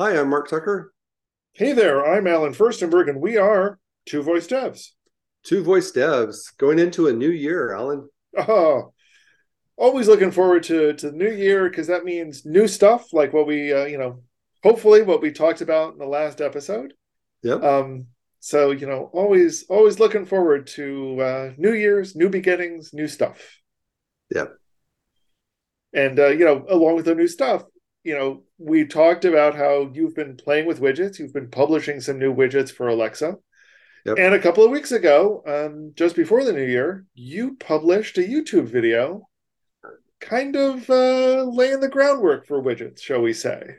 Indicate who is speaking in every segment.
Speaker 1: Hi, I'm Mark Tucker.
Speaker 2: Hey there, I'm Allen Firstenberg, and we are Two Voice Devs.
Speaker 1: Two Voice Devs going into a new year, Allen.
Speaker 2: Oh, always looking forward to, to the new year because that means new stuff like what we, uh, you know, hopefully what we talked about in the last episode.
Speaker 1: Yep.
Speaker 2: Um, so, you know, always, always looking forward to uh, New Year's, new beginnings, new stuff.
Speaker 1: Yep.
Speaker 2: And, uh, you know, along with the new stuff, you know, we talked about how you've been playing with widgets. You've been publishing some new widgets for Alexa. Yep. And a couple of weeks ago, um, just before the new year, you published a YouTube video kind of uh, laying the groundwork for widgets, shall we say.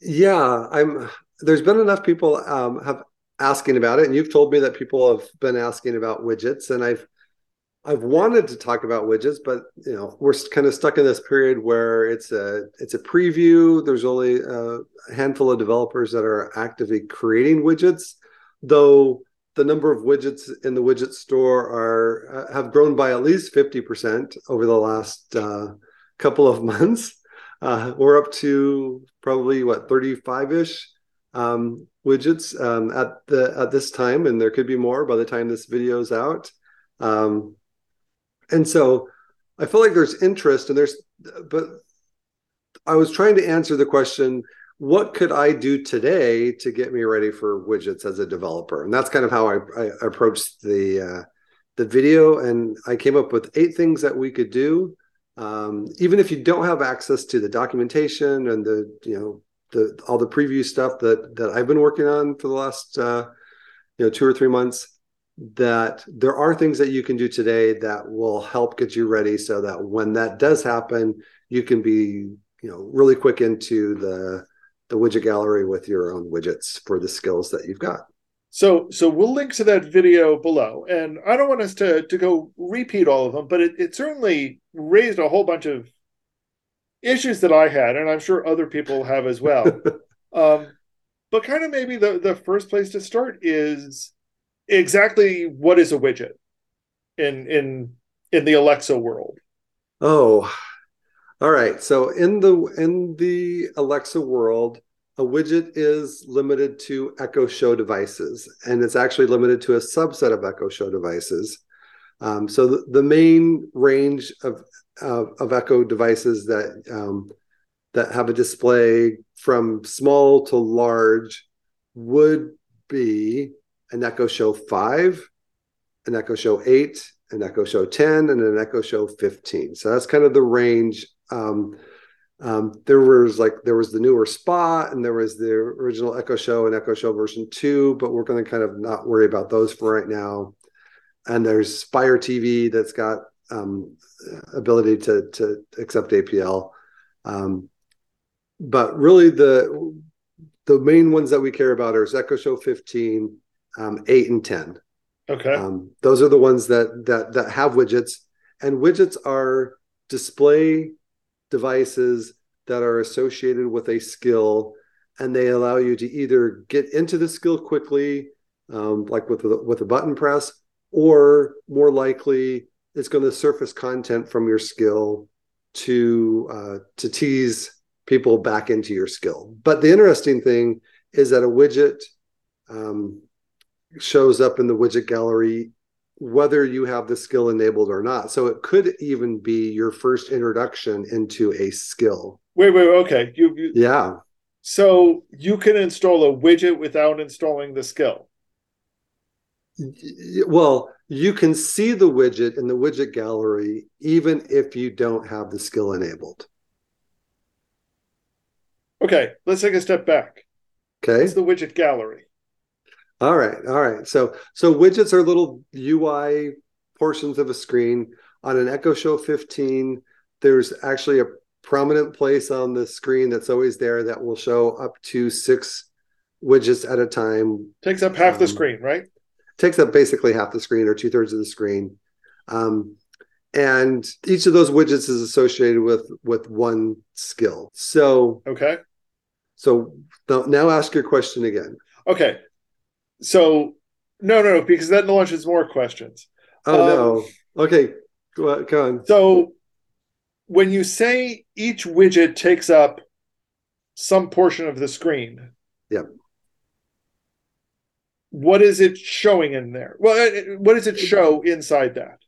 Speaker 1: Yeah, I'm there's been enough people um, have asking about it and you've told me that people have been asking about widgets and I've I've wanted to talk about widgets, but you know we're kind of stuck in this period where it's a it's a preview. There's only a handful of developers that are actively creating widgets, though the number of widgets in the widget store are uh, have grown by at least fifty percent over the last uh, couple of months. Uh, we're up to probably what thirty five ish um, widgets um, at the at this time, and there could be more by the time this video is out. Um, and so I feel like there's interest and there's, but I was trying to answer the question, what could I do today to get me ready for widgets as a developer? And that's kind of how I, I approached the uh, the video, and I came up with eight things that we could do. Um, even if you don't have access to the documentation and the you know the all the preview stuff that that I've been working on for the last uh, you know two or three months, that there are things that you can do today that will help get you ready so that when that does happen you can be you know really quick into the the widget gallery with your own widgets for the skills that you've got.
Speaker 2: So so we'll link to that video below. And i don't want us to to go repeat all of them but it, it certainly raised a whole bunch of issues that i had and i'm sure other people have as well. Um but kind of maybe the the first place to start is exactly what is a widget in in in the Alexa world?
Speaker 1: Oh, all right. So in the in the Alexa world, a widget is limited to Echo Show devices, and it's actually limited to a subset of Echo Show devices. Um, so the, the, main range of, of, of Echo devices that um, that have a display from small to large would be an Echo Show 5, an Echo Show 8, an Echo Show 10, and an Echo Show 15. So that's kind of the range. Um, um, there was like there was the newer Spot, and there was the original Echo Show and Echo Show version 2, but we're going to kind of not worry about those for right now. And there's Fire TV that's got um, ability to to accept APL. Um, but really the the main ones that we care about are Echo Show 15, um, eight and ten.
Speaker 2: Okay.
Speaker 1: Um, those are the ones that that that have widgets, and widgets are display devices that are associated with a skill, and they allow you to either get into the skill quickly, um, like with a, with a button press, or more likely it's going to surface content from your skill to uh, to tease people back into your skill. But the interesting thing is that a widget um, shows up in the widget gallery whether you have the skill enabled or not. So it could even be your first introduction into a skill.
Speaker 2: Wait, wait, okay. You, you,
Speaker 1: yeah.
Speaker 2: So you can install a widget without installing the skill.
Speaker 1: Well, you can see the widget in the widget gallery even if you don't have the skill enabled.
Speaker 2: Okay, let's take a step back.
Speaker 1: Okay.
Speaker 2: It's the widget gallery.
Speaker 1: All right, all right. So so widgets are little UI portions of a screen. On an Echo Show 15, there's actually a prominent place on the screen that's always there that will show up to six widgets at a time.
Speaker 2: Takes up half um, the screen, right?
Speaker 1: Takes up basically half the screen or two thirds of the screen. Um, and each of those widgets is associated with with one skill. So
Speaker 2: okay.
Speaker 1: So now ask your question again.
Speaker 2: Okay. So no, no, no, because that launches more questions.
Speaker 1: Oh um, no. Okay, go on, go on.
Speaker 2: So when you say each widget takes up some portion of the screen,
Speaker 1: Yeah.
Speaker 2: What is it showing in there? Well, uh, what does it show inside that?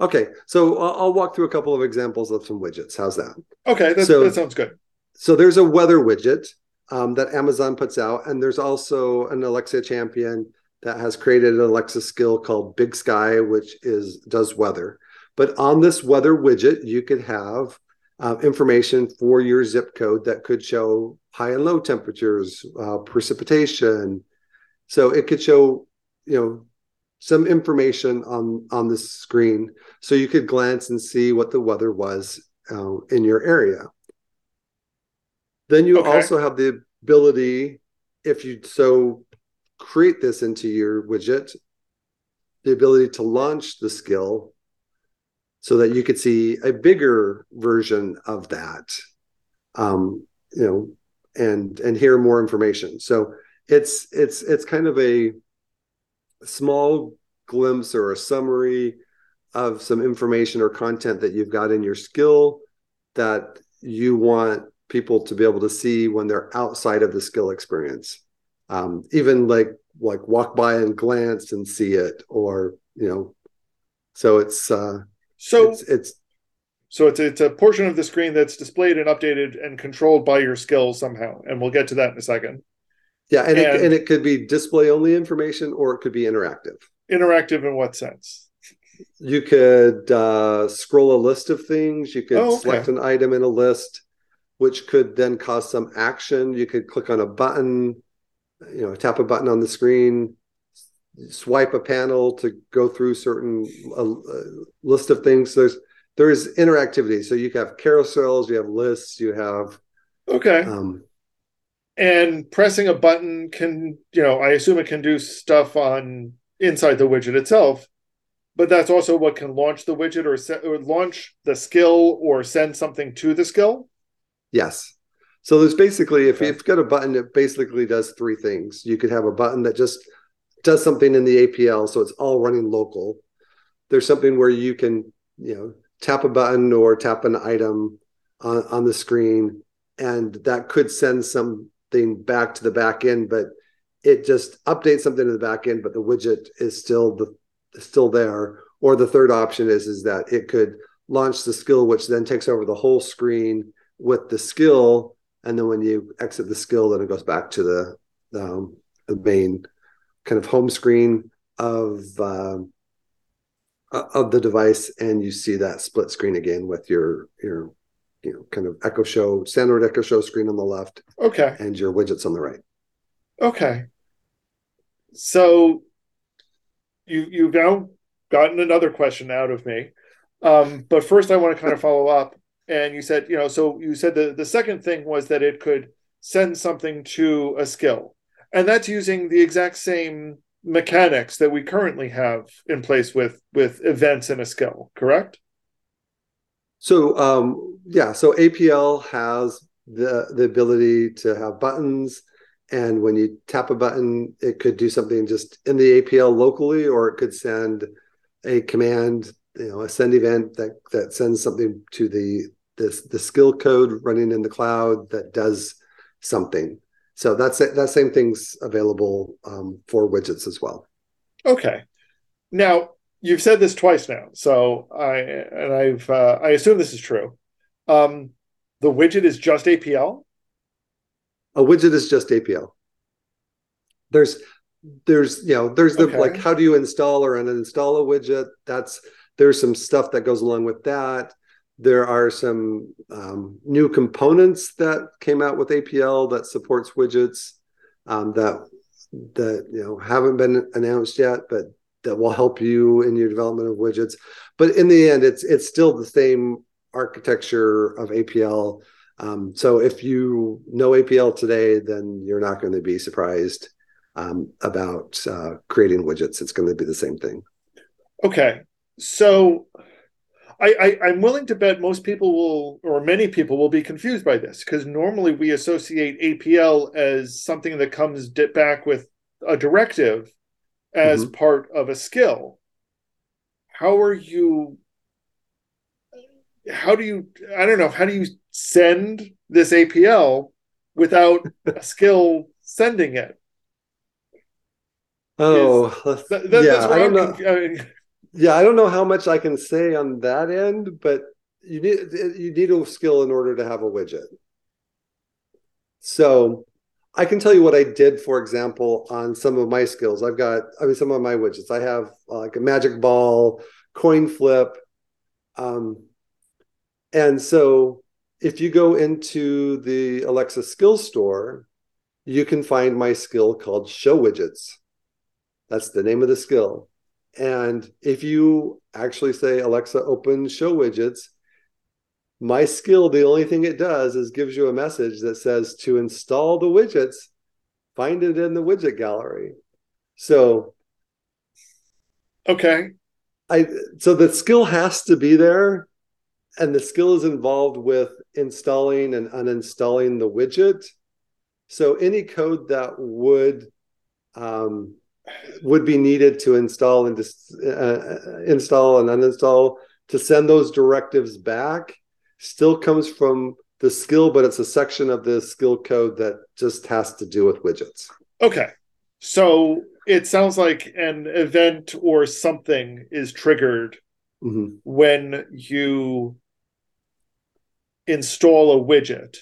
Speaker 1: Okay, so I'll walk through a couple of examples of some widgets. How's that?
Speaker 2: Okay, that, so, that sounds good.
Speaker 1: So there's a weather widget um, that Amazon puts out, and there's also an Alexa champion that has created an Alexa skill called Big Sky, which is does weather. But on this weather widget, you could have uh, information for your zip code that could show high and low temperatures, uh, precipitation. So it could show, you know, some information on on the screen, so you could glance and see what the weather was uh, in your area. Then you okay. also have the ability, if you so create this into your widget, the ability to launch the skill so that you could see a bigger version of that. Um, you know, and and hear more information. So it's it's it's kind of a small glimpse or a summary of some information or content that you've got in your skill that you want people to be able to see when they're outside of the skill experience. Um, even like like walk by and glance and see it or you know. So it's uh
Speaker 2: so
Speaker 1: it's, it's
Speaker 2: so it's it's a portion of the screen that's displayed and updated and controlled by your skills somehow and we'll get to that in a second.
Speaker 1: Yeah and, and, it, and it could be display only information or it could be interactive.
Speaker 2: Interactive in what sense?
Speaker 1: You could uh, scroll a list of things you could oh, okay. select an item in a list which could then cause some action. You could click on a button, you know, tap a button on the screen, swipe a panel to go through certain uh, list of things. There's there's interactivity. So you have carousels, you have lists, you have
Speaker 2: okay. Um, and pressing a button can, you know, I assume it can do stuff on inside the widget itself, but that's also what can launch the widget or, set, or launch the skill or send something to the skill.
Speaker 1: Yes. So there's basically, if okay. you've got a button, it basically does three things. You could have a button that just does something in the APL, so it's all running local. There's something where you can, you know, tap a button or tap an item on, on the screen, and that could send something back to the back end, but it just updates something to the back end, but the widget is still the still there. Or the third option is is that it could launch the skill, which then takes over the whole screen with the skill, and then when you exit the skill, then it goes back to the um, the main kind of home screen of uh, of the device, and you see that split screen again with your your you know kind of Echo Show standard Echo Show screen on the left,
Speaker 2: okay,
Speaker 1: and your widgets on the right.
Speaker 2: Okay, so you you've now gotten another question out of me, um, but first I want to kind of follow up and you said you know so you said the, the second thing was that it could send something to a skill. And that's using the exact same mechanics that we currently have in place with with events in a skill correct?
Speaker 1: So um yeah so apl has the the ability to have buttons. And when you tap a button it could do something just in the apl locally or it could send a command you know a send event that that sends something to the this the skill code running in the cloud that does something. So that's that same thing's available um, for widgets as well.
Speaker 2: Okay. Now you've said this twice now, so I and I've uh, I assume this is true. Um, the widget is just APL.
Speaker 1: A widget is just APL. There's there's you know there's the okay. like how do you install or uninstall a widget? That's there's some stuff that goes along with that. There are some um, new components that came out with APL that supports widgets um, that that you know haven't been announced yet, but that will help you in your development of widgets. But in the end, it's it's still the same architecture of APL. Um, so if you know APL today, then you're not going to be surprised um, about uh, creating widgets. It's going to be the same thing.
Speaker 2: Okay, so I, I am willing to bet most people will or many people will be confused by this because normally we associate APL as something that comes back with a directive as mm-hmm. part of a skill. How are you? How do you? I don't know. How do you send this APL without a skill sending it.
Speaker 1: Oh,
Speaker 2: That, that,
Speaker 1: yeah,
Speaker 2: that's
Speaker 1: I don't
Speaker 2: I'm
Speaker 1: know.
Speaker 2: conf- I mean,
Speaker 1: Yeah, I don't know how much I can say on that end, but you need you need a skill in order to have a widget. So I can tell you what I did, for example, on some of my skills. I've got, I mean, some of my widgets. I have uh, like a magic ball, coin flip. Um, and so if you go into the Alexa skill store, you can find my skill called show widgets. That's the name of the skill. And if you actually say, Alexa, open show widgets, my skill, the only thing it does is gives you a message that says to install the widgets, find it in the widget gallery. So
Speaker 2: okay.
Speaker 1: I so the skill has to be there, and the skill is involved with installing and uninstalling the widget. So any code that would um, would be needed to install and dis- uh, install and uninstall to send those directives back still comes from the skill, but it's a section of the skill code that just has to do with widgets.
Speaker 2: Okay. So it sounds like an event or something is triggered
Speaker 1: Mhm.
Speaker 2: when you install a widget.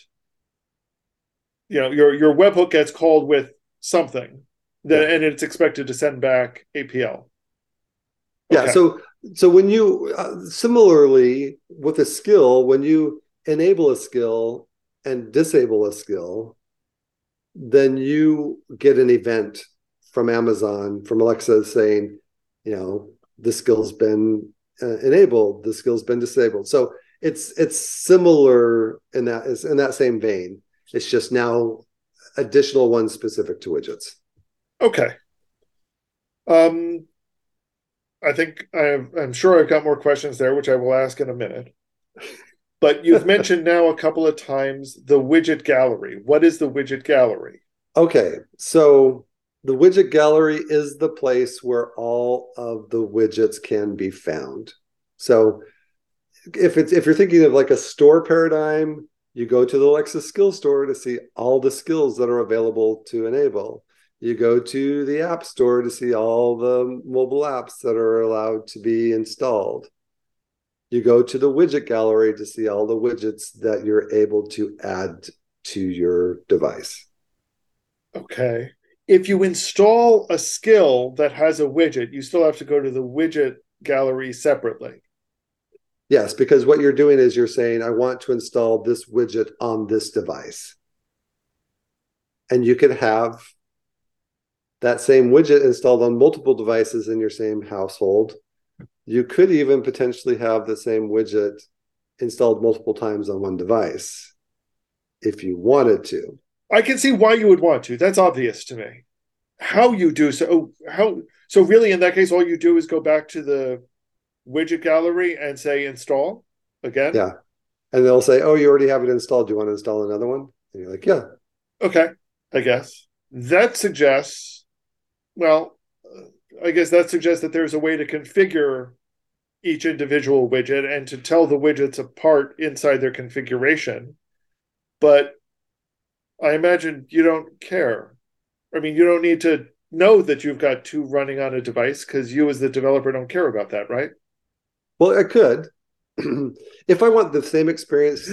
Speaker 2: You know, your your webhook gets called with something
Speaker 1: Yeah.
Speaker 2: and it's expected to send back APL.
Speaker 1: Yeah. So so when you uh, similarly with a skill, when you enable a skill and disable a skill, then you get an event from Amazon from Alexa saying, you know, the skill's been uh, enabled, the skill's been disabled. So it's it's similar in that is in that same vein. It's just now additional ones specific to widgets.
Speaker 2: Okay. Um, I think I've, I'm sure I've got more questions there, which I will ask in a minute. But you've mentioned now a couple of times the widget gallery. What is the widget gallery?
Speaker 1: Okay, so the widget gallery is the place where all of the widgets can be found. So if it's if you're thinking of like a store paradigm, you go to the Alexa skill store to see all the skills that are available to enable. You go to the app store to see all the mobile apps that are allowed to be installed. You go to the widget gallery to see all the widgets that you're able to add to your device.
Speaker 2: Okay. If you install a skill that has a widget, you still have to go to the widget gallery separately.
Speaker 1: Yes, because what you're doing is you're saying, I want to install this widget on this device. And you could have that same widget installed on multiple devices in your same household. You could even potentially have the same widget installed multiple times on one device if you wanted to.
Speaker 2: I can see why you would want to. That's obvious to me. How you do so? oh, How so? Really, in that case, all you do is go back to the widget gallery and say install again.
Speaker 1: Yeah. And they'll say, Oh, you already have it installed. Do you want to install another one? And you're like, Yeah.
Speaker 2: Okay, I guess that suggests. Well, I guess that suggests that there's a way to configure each individual widget and to tell the widgets apart inside their configuration. But I imagine you don't care. I mean, you don't need to know that you've got two running on a device because you, as the developer, don't care about that, right?
Speaker 1: Well, I could. if I want the same experience,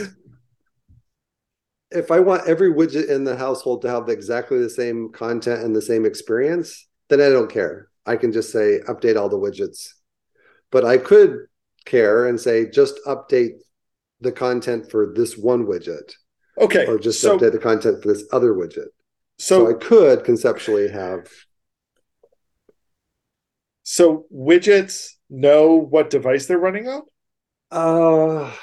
Speaker 1: if I want every widget in the household to have exactly the same content and the same experience, then I don't care. I can just say update all the widgets. But I could care and say just update the content for this one widget
Speaker 2: Okay.
Speaker 1: or just
Speaker 2: so,
Speaker 1: update the content for this other widget. So,
Speaker 2: so
Speaker 1: I could conceptually have
Speaker 2: so widgets know what device they're running on.
Speaker 1: Uh,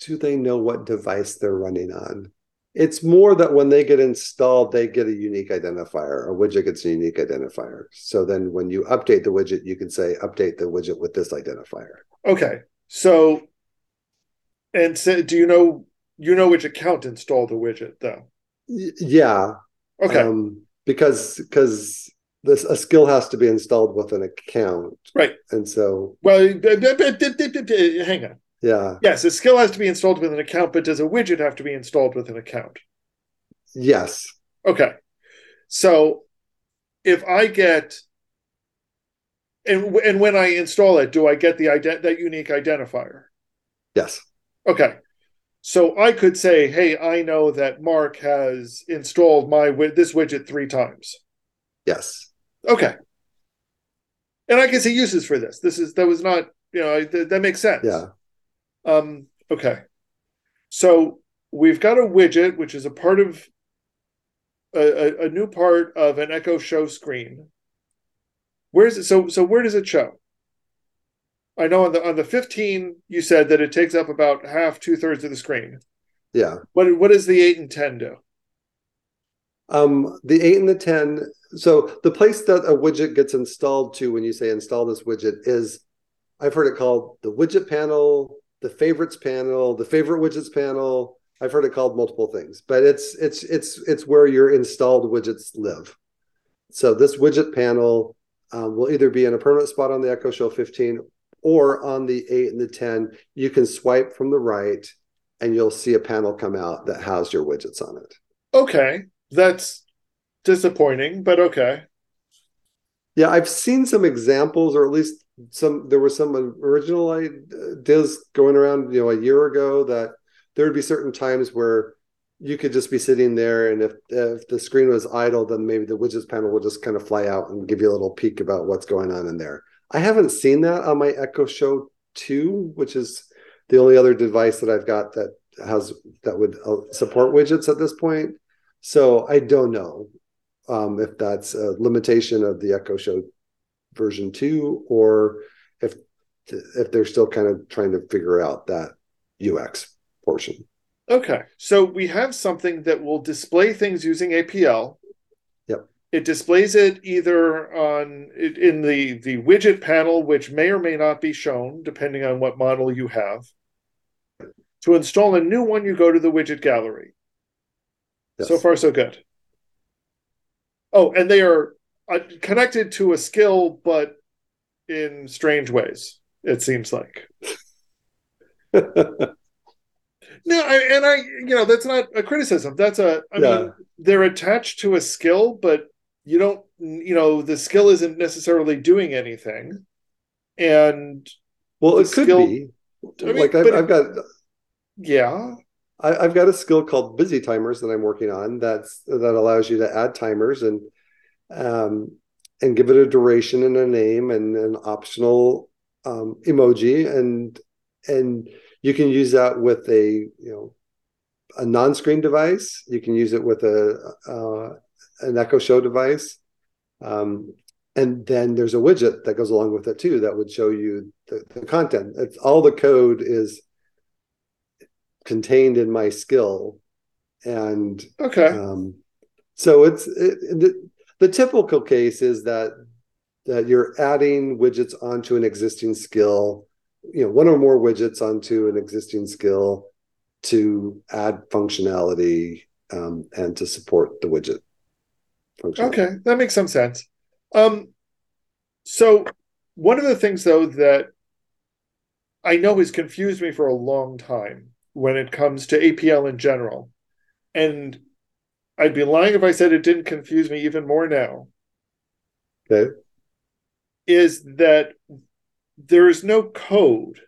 Speaker 1: do they know what device they're running on? It's more that when they get installed, they get a unique identifier. A widget gets a unique identifier. So then when you update the widget, you can say update the widget with this identifier.
Speaker 2: Okay. So, and so, do you know you know which account installed the widget though?
Speaker 1: Y- yeah.
Speaker 2: Okay.
Speaker 1: Um, because because this a skill has to be installed with an account.
Speaker 2: Right.
Speaker 1: And so
Speaker 2: well, hang on.
Speaker 1: Yeah.
Speaker 2: Yes, a skill has to be installed with an account, but does a widget have to be installed with an account?
Speaker 1: Yes.
Speaker 2: Okay. So if I get and and when I install it, do I get the ident- that unique identifier?
Speaker 1: Yes.
Speaker 2: Okay. So I could say, "Hey, I know that Mark has installed my this widget three times."
Speaker 1: Yes.
Speaker 2: Okay. And I can see uses for this. This is that was not you know th- that makes sense.
Speaker 1: Yeah.
Speaker 2: Um. Okay. So we've got a widget which is a part of a, a, new part of an Echo Show screen. Where's it? So so where does it show? I know on the on the 15 you said that it takes up about half two thirds of the screen.
Speaker 1: Yeah.
Speaker 2: What what does the eight and ten do?
Speaker 1: Um, the eight and the ten. So the place that a widget gets installed to when you say install this widget is, I've heard it called the widget panel, the favorites panel, the favorite widgets panel. I've heard it called multiple things, but it's it's it's it's where your installed widgets live. So this widget panel um, will either be in a permanent spot on the Echo Show 15 or on the 8 and the 10. You can swipe from the right and you'll see a panel come out that has your widgets on it.
Speaker 2: Okay, that's disappointing, but okay.
Speaker 1: Yeah, I've seen some examples, or at least some. There were some original ideas going around, you know, a year ago that there would be certain times where you could just be sitting there, and if if the screen was idle, then maybe the widgets panel would just kind of fly out and give you a little peek about what's going on in there. I haven't seen that on my Echo Show Two, which is the only other device that I've got that has that would uh, support widgets at this point. So I don't know um, if that's a limitation of the Echo Show version two, or if if they're still kind of trying to figure out that UX portion.
Speaker 2: Okay, so we have something that will display things using APL.
Speaker 1: Yep.
Speaker 2: It displays it either on in the the widget panel, which may or may not be shown depending on what model you have. To install a new one, you go to the widget gallery. Yes. So far, so good. Oh, and they are Uh, connected to a skill, but in strange ways. It seems like. no, I, and I, you know, that's not a criticism. That's a, I yeah. mean, they're attached to a skill, but you don't, you know, the skill isn't necessarily doing anything. And
Speaker 1: well, it could skill, be. I mean, like I've, I've got,
Speaker 2: yeah,
Speaker 1: I, have got a skill called Busy Timers that I'm working on. That's that allows you to add timers and um, and give it a duration and a name and an optional um, emoji and and you can use that with a you know a non-screen device. You can use it with a uh, an Echo Show device. Um, and then there's a widget that goes along with it too that would show you the, the content. It's all the code is contained in my skill and
Speaker 2: okay
Speaker 1: um, so it's it, the, the typical case is that that you're adding widgets onto an existing skill you know one or more widgets onto an existing skill to add functionality um, and to support the widget
Speaker 2: okay that makes some sense um, so one of the things though that i know has confused me for a long time when it comes to APL in general. And I'd be lying if I said it didn't confuse me even more now.
Speaker 1: Okay.
Speaker 2: Is that there is no code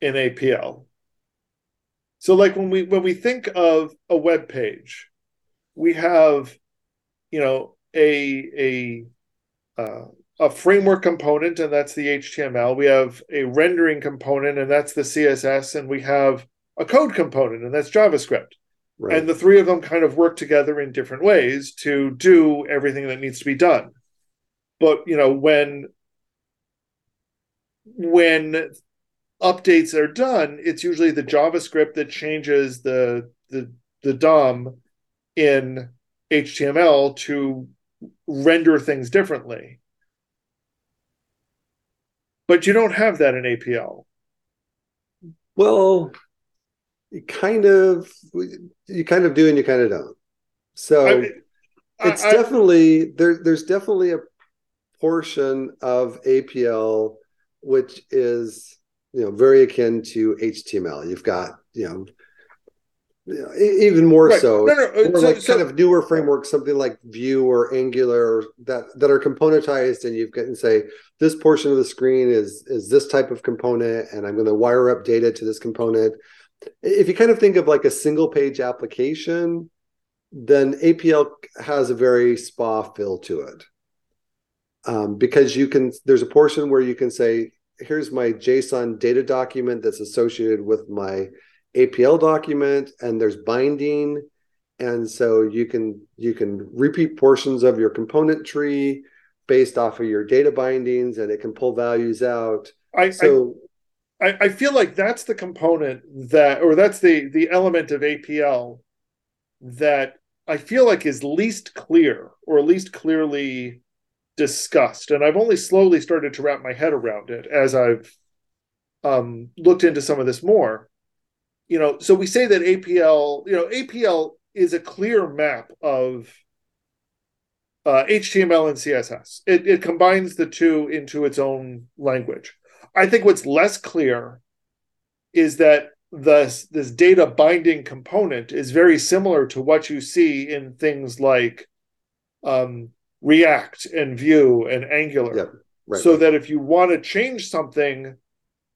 Speaker 2: in APL. So like when we when we think of a web page, we have you know a a uh, a framework component and that's the HTML. We have a rendering component and that's the CSS and we have a code component, and that's JavaScript. Right. And the three of them kind of work together in different ways to do everything that needs to be done. But you know, when when updates are done, it's usually the JavaScript that changes the the the DOM in HTML to render things differently. But you don't have that in APL.
Speaker 1: Well, kind of you kind of do and you kind of don't. So I mean, it's I, definitely there. There's definitely a portion of APL which is you know very akin to HTML. You've got you know even more right. so. No, no, uh, more so, like so, kind of newer frameworks, something like Vue or Angular that that are componentized, and you can say this portion of the screen is is this type of component, and I'm going to wire up data to this component. If you kind of think of like a single page application, then APL has a very SPA feel to it. Um, because you can, there's a portion where you can say, here's my JSON data document that's associated with my APL document and there's binding. And so you can you can repeat portions of your component tree based off of your data bindings and it can pull values out.
Speaker 2: I so I, I feel like that's the component that or that's the the element of APL that I feel like is least clear or least clearly discussed. And I've only slowly started to wrap my head around it as I've um, looked into some of this more you know, so we say that APL, you know, APL is a clear map of uh, HTML and CSS. It, it combines the two into its own language. I think what's less clear is that this this data binding component is very similar to what you see in things like um, React and Vue and Angular. Right. So that if you want to change something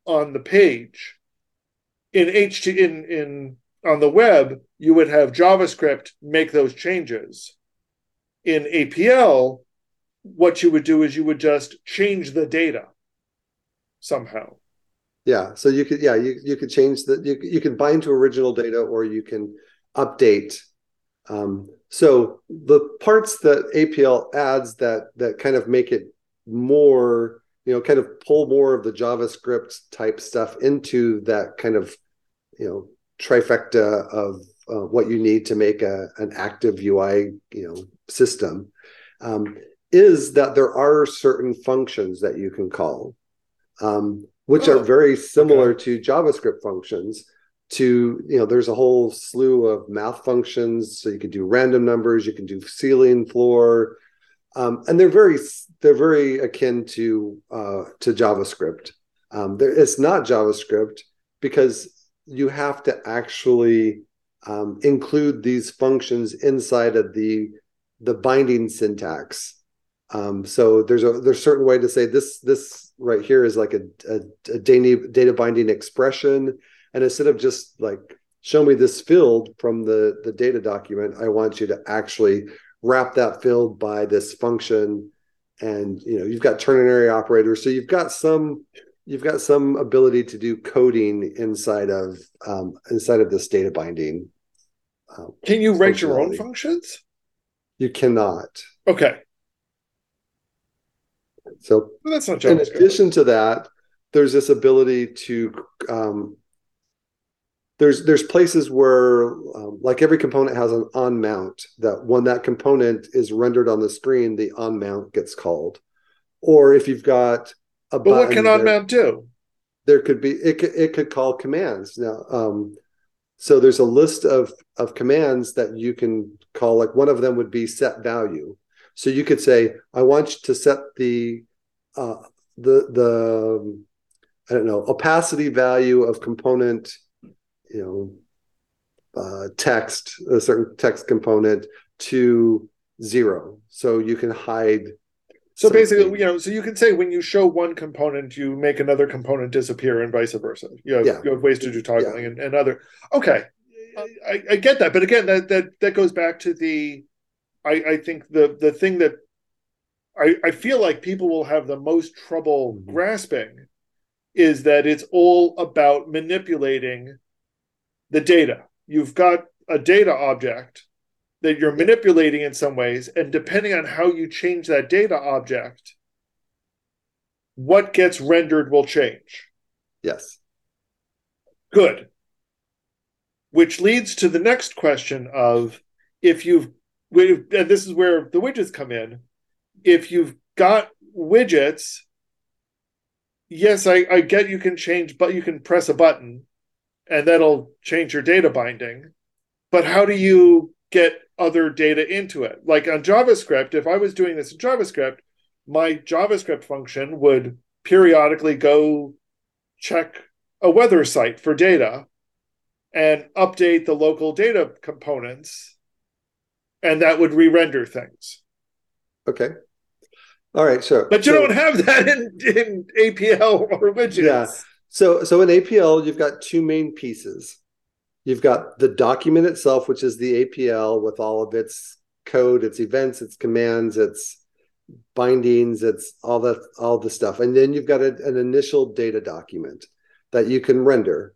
Speaker 2: on the page, in HT in in on the web, you would have JavaScript make those changes. In APL, what you would do is you would just change the data somehow.
Speaker 1: Yeah. So you could yeah, you, you could change the you, you can bind to original data or you can update. Um, so the parts that APL adds that that kind of make it more you know, kind of pull more of the JavaScript type stuff into that kind of, you know, trifecta of uh, what you need to make a an active UI, you know, system. Um, is that there are certain functions that you can call, um, which oh, are very similar okay. to JavaScript functions. To you know, there's a whole slew of math functions. So you can do random numbers, you can do ceiling, floor, um, and they're very they're very akin to uh, to JavaScript. Um, there, it's not JavaScript because you have to actually um, include these functions inside of the the binding syntax. Um, so there's a there's a certain way to say this this right here is like a, a, a data data binding expression, and instead of just like show me this field from the the data document, I want you to actually wrap that field by this function. And you know you've got ternary operators. So you've got some you've got some ability to do coding inside of um, inside of this data binding
Speaker 2: um, can you write your own functions?
Speaker 1: You cannot.
Speaker 2: Okay
Speaker 1: so
Speaker 2: well, that's not
Speaker 1: in addition to that there's this ability to um, there's there's places where um, like every component has an on mount that when that component is rendered on the screen the on mount gets called. Or if you've got
Speaker 2: a button, but what can on mount do?
Speaker 1: There could be it could, it could call commands. Now um, so there's a list of of commands that you can call like one of them would be set value. So you could say i want to set the uh, the the i don't know opacity value of component you know uh, text a certain text component to zero so you can hide
Speaker 2: so something. basically you know so you can say when you show one component you make another component disappear and vice versa you have, yeah. you have ways to do toggling yeah. and, and other okay I, I get that but again that that that goes back to the i i think the the thing that i i feel like people will have the most trouble mm-hmm. grasping is that it's all about manipulating the data. You've got a data object that you're manipulating in some ways, and depending on how you change that data object, what gets rendered will change.
Speaker 1: Yes.
Speaker 2: Good. Which leads to the next question of if you've and this is where the widgets come in. If you've got widgets, yes, I, I get you can change, but you can press a button and that'll change your data binding. But how do you get other data into it? Like on JavaScript, if I was doing this in JavaScript, my JavaScript function would periodically go check a weather site for data and update the local data components, and that would re-render things.
Speaker 1: Okay. All right, sure.
Speaker 2: But you so, don't have that in, in APL or widgets. Yeah.
Speaker 1: So so in APL, you've got two main pieces. You've got the document itself, which is the APL with all of its code, its events, its commands, its bindings, it's all that all the stuff. And then you've got a, an initial data document that you can render.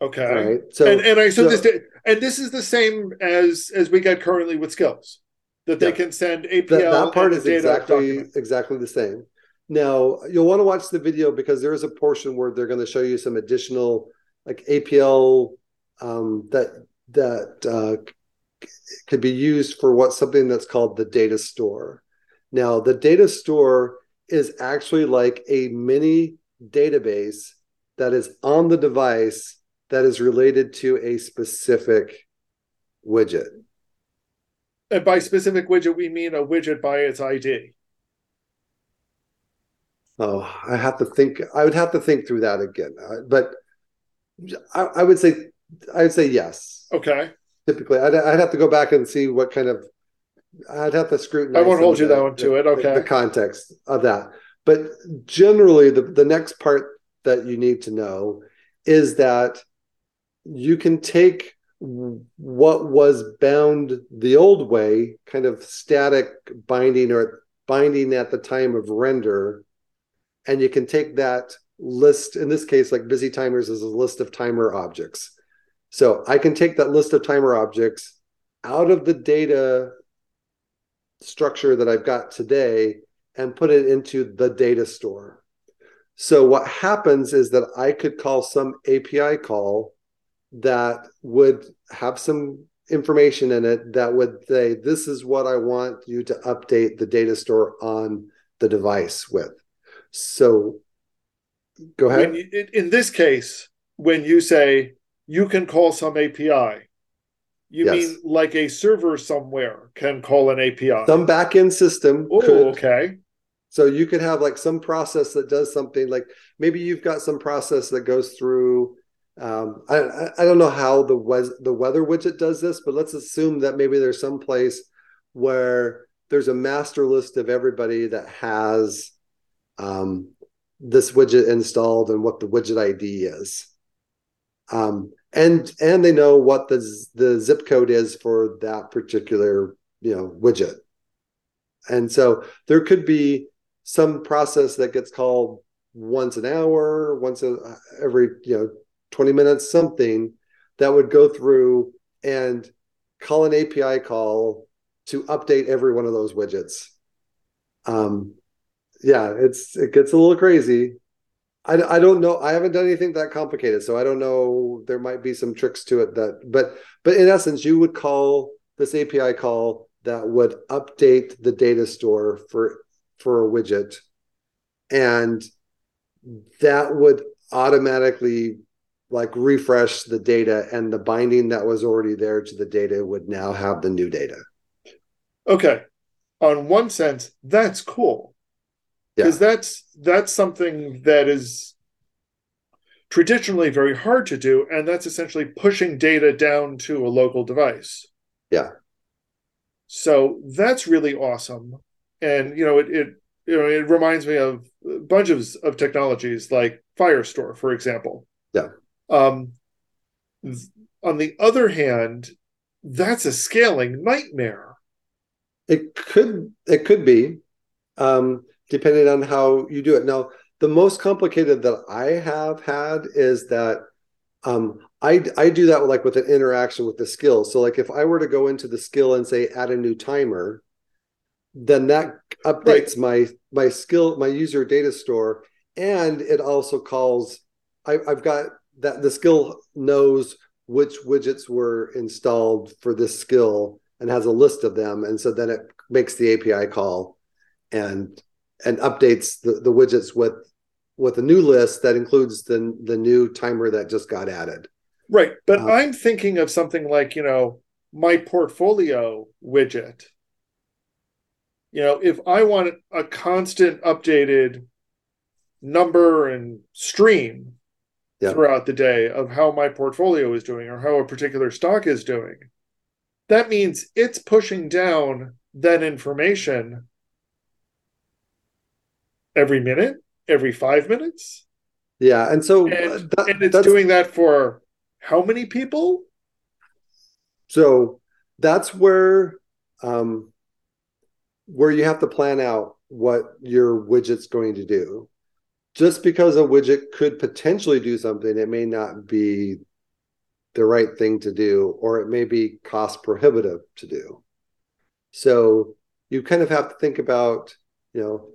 Speaker 2: Okay. All right. So and, and I so, so this and this is the same as as we get currently with skills that they yeah, can send APL.
Speaker 1: That, that part is exactly document. exactly the same. Now you'll want to watch the video because there is a portion where they're going to show you some additional like APL um, that that uh, could be used for what something that's called the data store. Now the data store is actually like a mini database that is on the device that is related to a specific widget.
Speaker 2: And by specific widget, we mean a widget by its ID.
Speaker 1: Oh, I have to think. I would have to think through that again. Uh, but I, I, would say, I would say yes.
Speaker 2: Okay.
Speaker 1: Typically, I'd, I'd, have to go back and see what kind of. I'd have to scrutinize.
Speaker 2: I won't hold you the, that one to it. Okay.
Speaker 1: The, the context of that, but generally, the the next part that you need to know is that you can take what was bound the old way, kind of static binding or binding at the time of render, and you can take that list, in this case, like busy timers is a list of timer objects. So I can take that list of timer objects out of the data structure that I've got today and put it into the data store. So what happens is that I could call some API call that would have some information in it that would say, this is what I want you to update the data store on the device with. So go ahead.
Speaker 2: You, in this case, when you say you can call some API, you yes. mean like a server somewhere can call an API?
Speaker 1: Some backend system.
Speaker 2: Oh, okay.
Speaker 1: So you could have like some process that does something like maybe you've got some process that goes through um, I, I don't know how the we- the weather widget does this, but let's assume that maybe there's some place where there's a master list of everybody that has um, this widget installed and what the widget ID is. Um, and and they know what the the zip code is for that particular you know widget. And so there could be some process that gets called once an hour, once a, every you know 20 minutes, something that would go through and call an API call to update every one of those widgets. Um, yeah, it's it gets a little crazy. I, I don't know. I haven't done anything that complicated, so I don't know. There might be some tricks to it that, but but in essence, you would call this API call that would update the data store for for a widget, and that would automatically like refresh the data and the binding that was already there to the data would now have the new data.
Speaker 2: Okay. On one sense, that's cool. Because yeah. that's that's something that is traditionally very hard to do, and that's essentially pushing data down to a local device.
Speaker 1: Yeah.
Speaker 2: So that's really awesome. And you know, it, it you know, it reminds me of a bunch of, of technologies like Firestore, for example.
Speaker 1: Yeah
Speaker 2: um, on the other hand, that's a scaling nightmare.
Speaker 1: It could it could be, um, depending on how you do it. Now, the most complicated that I have had is that um, I I do that like with an interaction with the skill. So like if I were to go into the skill and say add a new timer, then that updates right. my my skill my user data store, and it also calls. I, I've got that the skill knows which widgets were installed for this skill and has a list of them. And so then it makes the api call and and updates the, the widgets with with a new list that includes the the new timer that just got added.
Speaker 2: Right. But uh, i'm thinking of something like you know my portfolio widget. You know if i want a constant updated number and stream yeah. throughout the day of how my portfolio is doing or how a particular stock is doing. That means it's pushing down that information every minute, every five minutes.
Speaker 1: Yeah, and so
Speaker 2: and, that, and it's doing that for how many people?
Speaker 1: So that's where um, where you have to plan out what your widget's going to do. Just because a widget could potentially do something, it may not be the right thing to do, or it may be cost prohibitive to do. So you kind of have to think about, you know,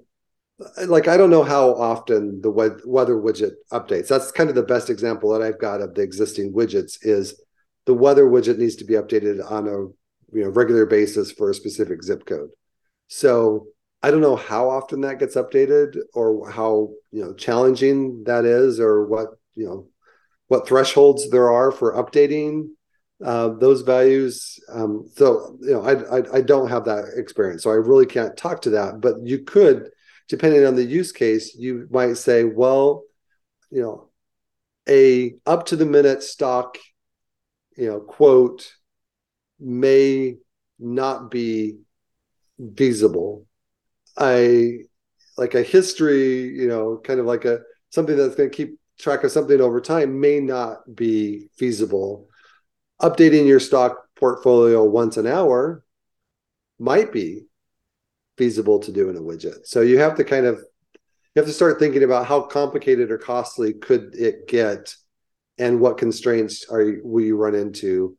Speaker 1: like I don't know how often the weather widget updates. That's kind of the best example that I've got of the existing widgets is the weather widget needs to be updated on a you know regular basis for a specific zip code. So I don't know how often that gets updated or how you know challenging that is or what you know what thresholds there are for updating uh, those values. Um, so you know I, I I don't have that experience, so I really can't talk to that. But you could depending on the use case, you might say, well, you know, a up to the minute stock, you know, quote may not be feasible. I like a history, you know, kind of like a something that's going to keep track of something over time may not be feasible. Updating your stock portfolio once an hour might be feasible to do in a widget. So you have to kind of you have to start thinking about how complicated or costly could it get and what constraints are you, will you run into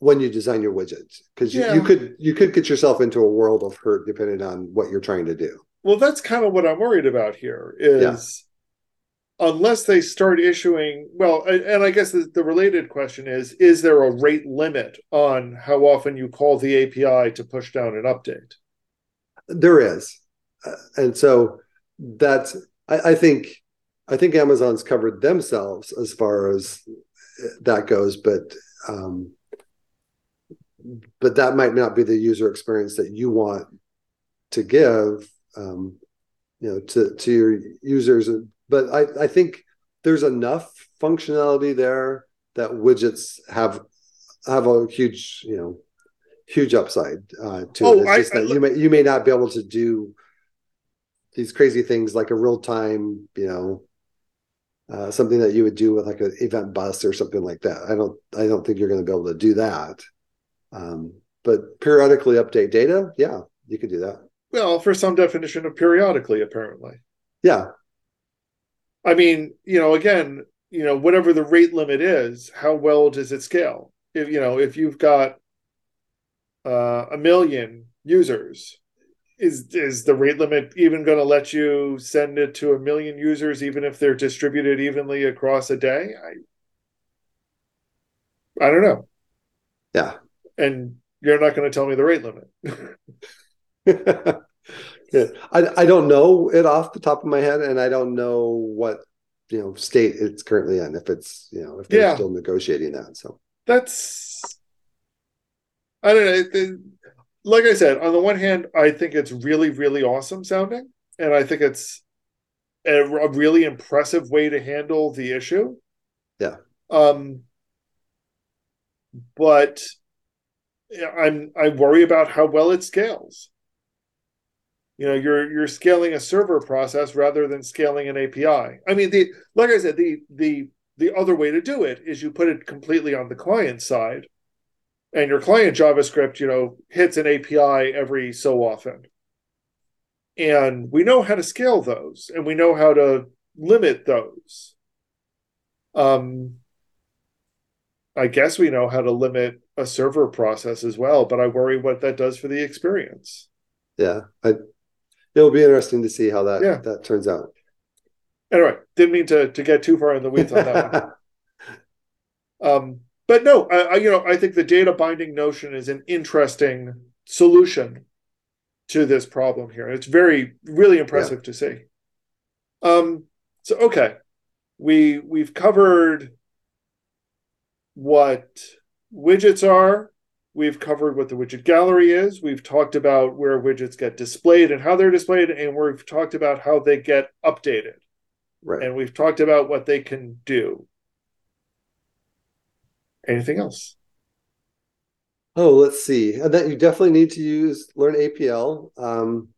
Speaker 1: when you design your widgets because you, yeah. you could you could get yourself into a world of hurt depending on what you're trying to do
Speaker 2: well that's kind of what i'm worried about here is yeah. unless they start issuing well and i guess the, the related question is is there a rate limit on how often you call the api to push down an update
Speaker 1: there is, uh, and so that's I, I think I think Amazon's covered themselves as far as that goes, but um, but that might not be the user experience that you want to give, um, you know, to to your users. But I I think there's enough functionality there that widgets have have a huge you know huge upside uh, to oh, it. It's I, just that I, you may you may not be able to do these crazy things like a real time, you know, uh, something that you would do with like an event bus or something like that. I don't I don't think you're going to be able to do that. Um, but periodically update data, yeah, you could do that.
Speaker 2: Well, for some definition of periodically, apparently.
Speaker 1: Yeah.
Speaker 2: I mean, you know, again, you know, whatever the rate limit is, how well does it scale? If you know, if you've got uh, a million users is is the rate limit even going to let you send it to a million users even if they're distributed evenly across a day i i don't know
Speaker 1: yeah
Speaker 2: and you're not going to tell me the rate limit
Speaker 1: yeah. I, I don't know it off the top of my head and i don't know what you know state it's currently in if it's you know if they're yeah. still negotiating that so
Speaker 2: that's I don't know. like I said, on the one hand, I think it's really, really awesome sounding, and I think it's a, a really impressive way to handle the issue.
Speaker 1: Yeah.
Speaker 2: Um. But I'm I worry about how well it scales. You know, you're you're scaling a server process rather than scaling an API. I mean, the like I said, the the the other way to do it is you put it completely on the client side and your client JavaScript, you know, hits an API every so often. And we know how to scale those and we know how to limit those. Um, I guess we know how to limit a server process as well, but I worry what that does for the experience.
Speaker 1: Yeah, I, it'll be interesting to see how that yeah. that turns out.
Speaker 2: Anyway, didn't mean to to get too far in the weeds on that one. Um, but no, I, I, you know I think the data binding notion is an interesting solution to this problem here. It's very really impressive yeah. to see. Um, so okay, we we've covered what widgets are. We've covered what the widget gallery is. We've talked about where widgets get displayed and how they're displayed, and we've talked about how they get updated.
Speaker 1: Right.
Speaker 2: And we've talked about what they can do. anything else?
Speaker 1: Oh, let's see. And that you definitely need to use learn APL. Um,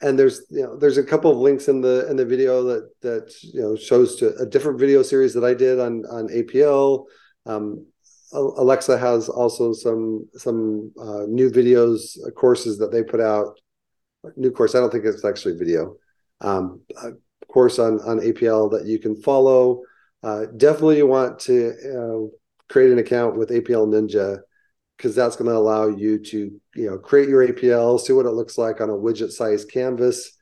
Speaker 1: and there's you know there's a couple of links in the in the video that that you know shows to a different video series that I did on on APL. Um, Alexa has also some some uh, new videos uh, courses that they put out. New course. I don't think it's actually video. Um, course on on APL that you can follow. Uh, definitely, you want to uh, create an account with APL Ninja because that's going to allow you to you know create your APL, see what it looks like on a widget size canvas,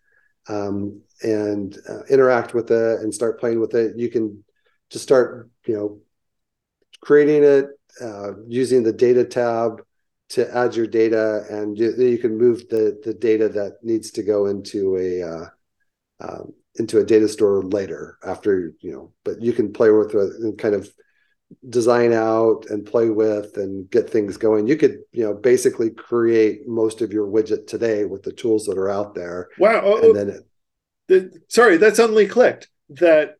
Speaker 1: um, and uh, interact with it and start playing with it. You can just start you know creating it uh, using the data tab to add your data, and you, you, can move the the data that needs to go into a uh, um, into a data store later after you know. But you can play with it and kind of design out and play with and get things going. You could, you know, basically create most of your widget today with the tools that are out there.
Speaker 2: Wow. Oh, and oh, then it, the, sorry, that suddenly clicked that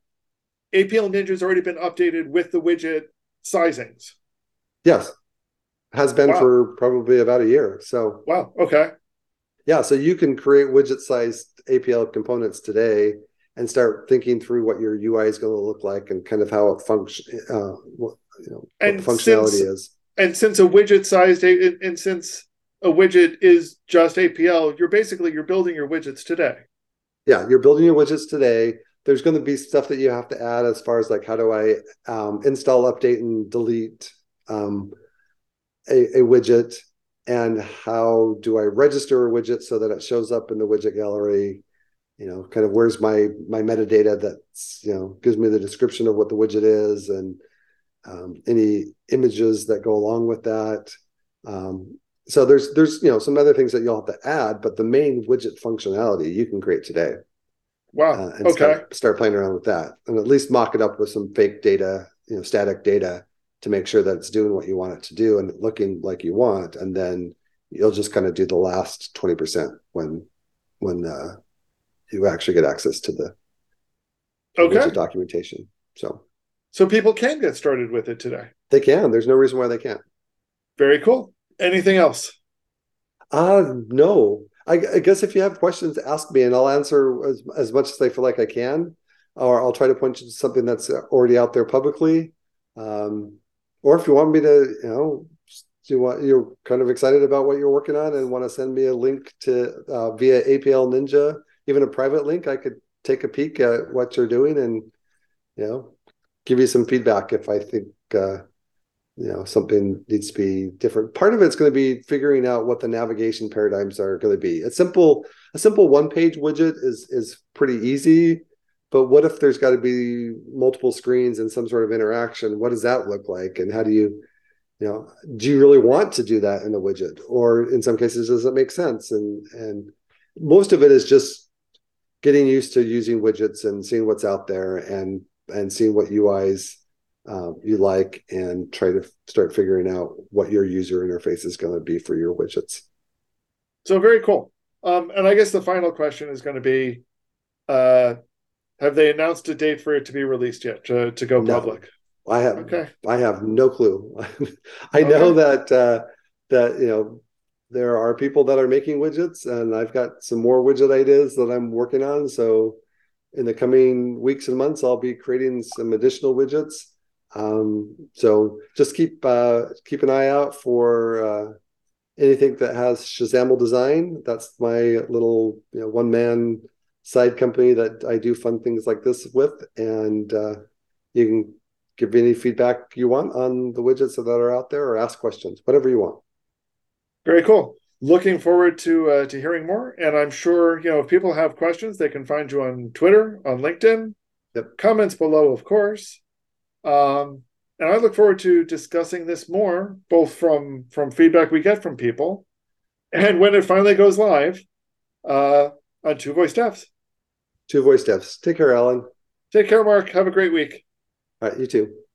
Speaker 2: APL Ninja's already been updated with the widget sizings.
Speaker 1: Yes. Has been wow. for probably about a year. So
Speaker 2: Wow. Okay.
Speaker 1: Yeah. So you can create widget sized APL components today and start thinking through what your UI is going to look like and kind of how it function, uh, what, you know, and what functionality since, is.
Speaker 2: And since a widget sized, and since a widget is just APL, you're basically you're building your widgets today.
Speaker 1: Yeah, you're building your widgets today. There's going to be stuff that you have to add as far as like how do I um, install, update, and delete um, a, a widget, and how do I register a widget so that it shows up in the widget gallery? You know kind of where's my my metadata that's you know gives me the description of what the widget is and um, any images that go along with that. Um, so there's there's you know some other things that you'll have to add but the main widget functionality you can create today.
Speaker 2: Wow. Uh,
Speaker 1: and
Speaker 2: okay.
Speaker 1: start, start playing around with that and at least mock it up with some fake data you know static data to make sure that it's doing what you want it to do and looking like you want and then you'll just kind of do the last 20% when when uh, you actually get access to the
Speaker 2: okay
Speaker 1: documentation. So,
Speaker 2: so people can get started with it today.
Speaker 1: They can. There's no reason why they can't.
Speaker 2: Very cool. Anything else?
Speaker 1: Uh no. I, I guess if you have questions, ask me, and I'll answer as, as much as I feel like I can, or I'll try to point you to something that's already out there publicly. Um, or if you want me to, you know, you want you're kind of excited about what you're working on and want to send me a link to uh, via APL Ninja even a private link, I could take a peek at what you're doing and you know give you some feedback if I think uh, you know something needs to be different. Part of it's going to be figuring out what the navigation paradigms are going to be. A simple a simple one page widget is is pretty easy. But what if there's got to be multiple screens and some sort of interaction? What does that look like? And how do you, you know, do you really want to do that in a widget? Or in some cases, does it make sense? And and most of it is just getting used to using widgets and seeing what's out there and and seeing what UIs uh, you like and try to start figuring out what your user interface is going to be for your widgets.
Speaker 2: So very cool. Um, and I guess the final question is going to be, uh, have they announced a date for it to be released yet to, to go no, public?
Speaker 1: I have. Okay. I have no clue. I know that uh, that you know there are people that are making widgets and i've got some more widget ideas that i'm working on so in the coming weeks and months i'll be creating some additional widgets um, so just keep uh, keep an eye out for uh, anything that has shazaml design that's my little you know one man side company that i do fun things like this with and uh, you can give me any feedback you want on the widgets that are out there or ask questions whatever you want
Speaker 2: very cool. Looking forward to uh, to hearing more, and I'm sure you know if people have questions, they can find you on Twitter, on LinkedIn.
Speaker 1: Yep.
Speaker 2: Comments below, of course. Um, and I look forward to discussing this more, both from from feedback we get from people, and when it finally goes live uh, on Two Voice Devs.
Speaker 1: Two Voice Devs. Take care, Allen.
Speaker 2: Take care, Mark. Have a great week.
Speaker 1: All right, you too.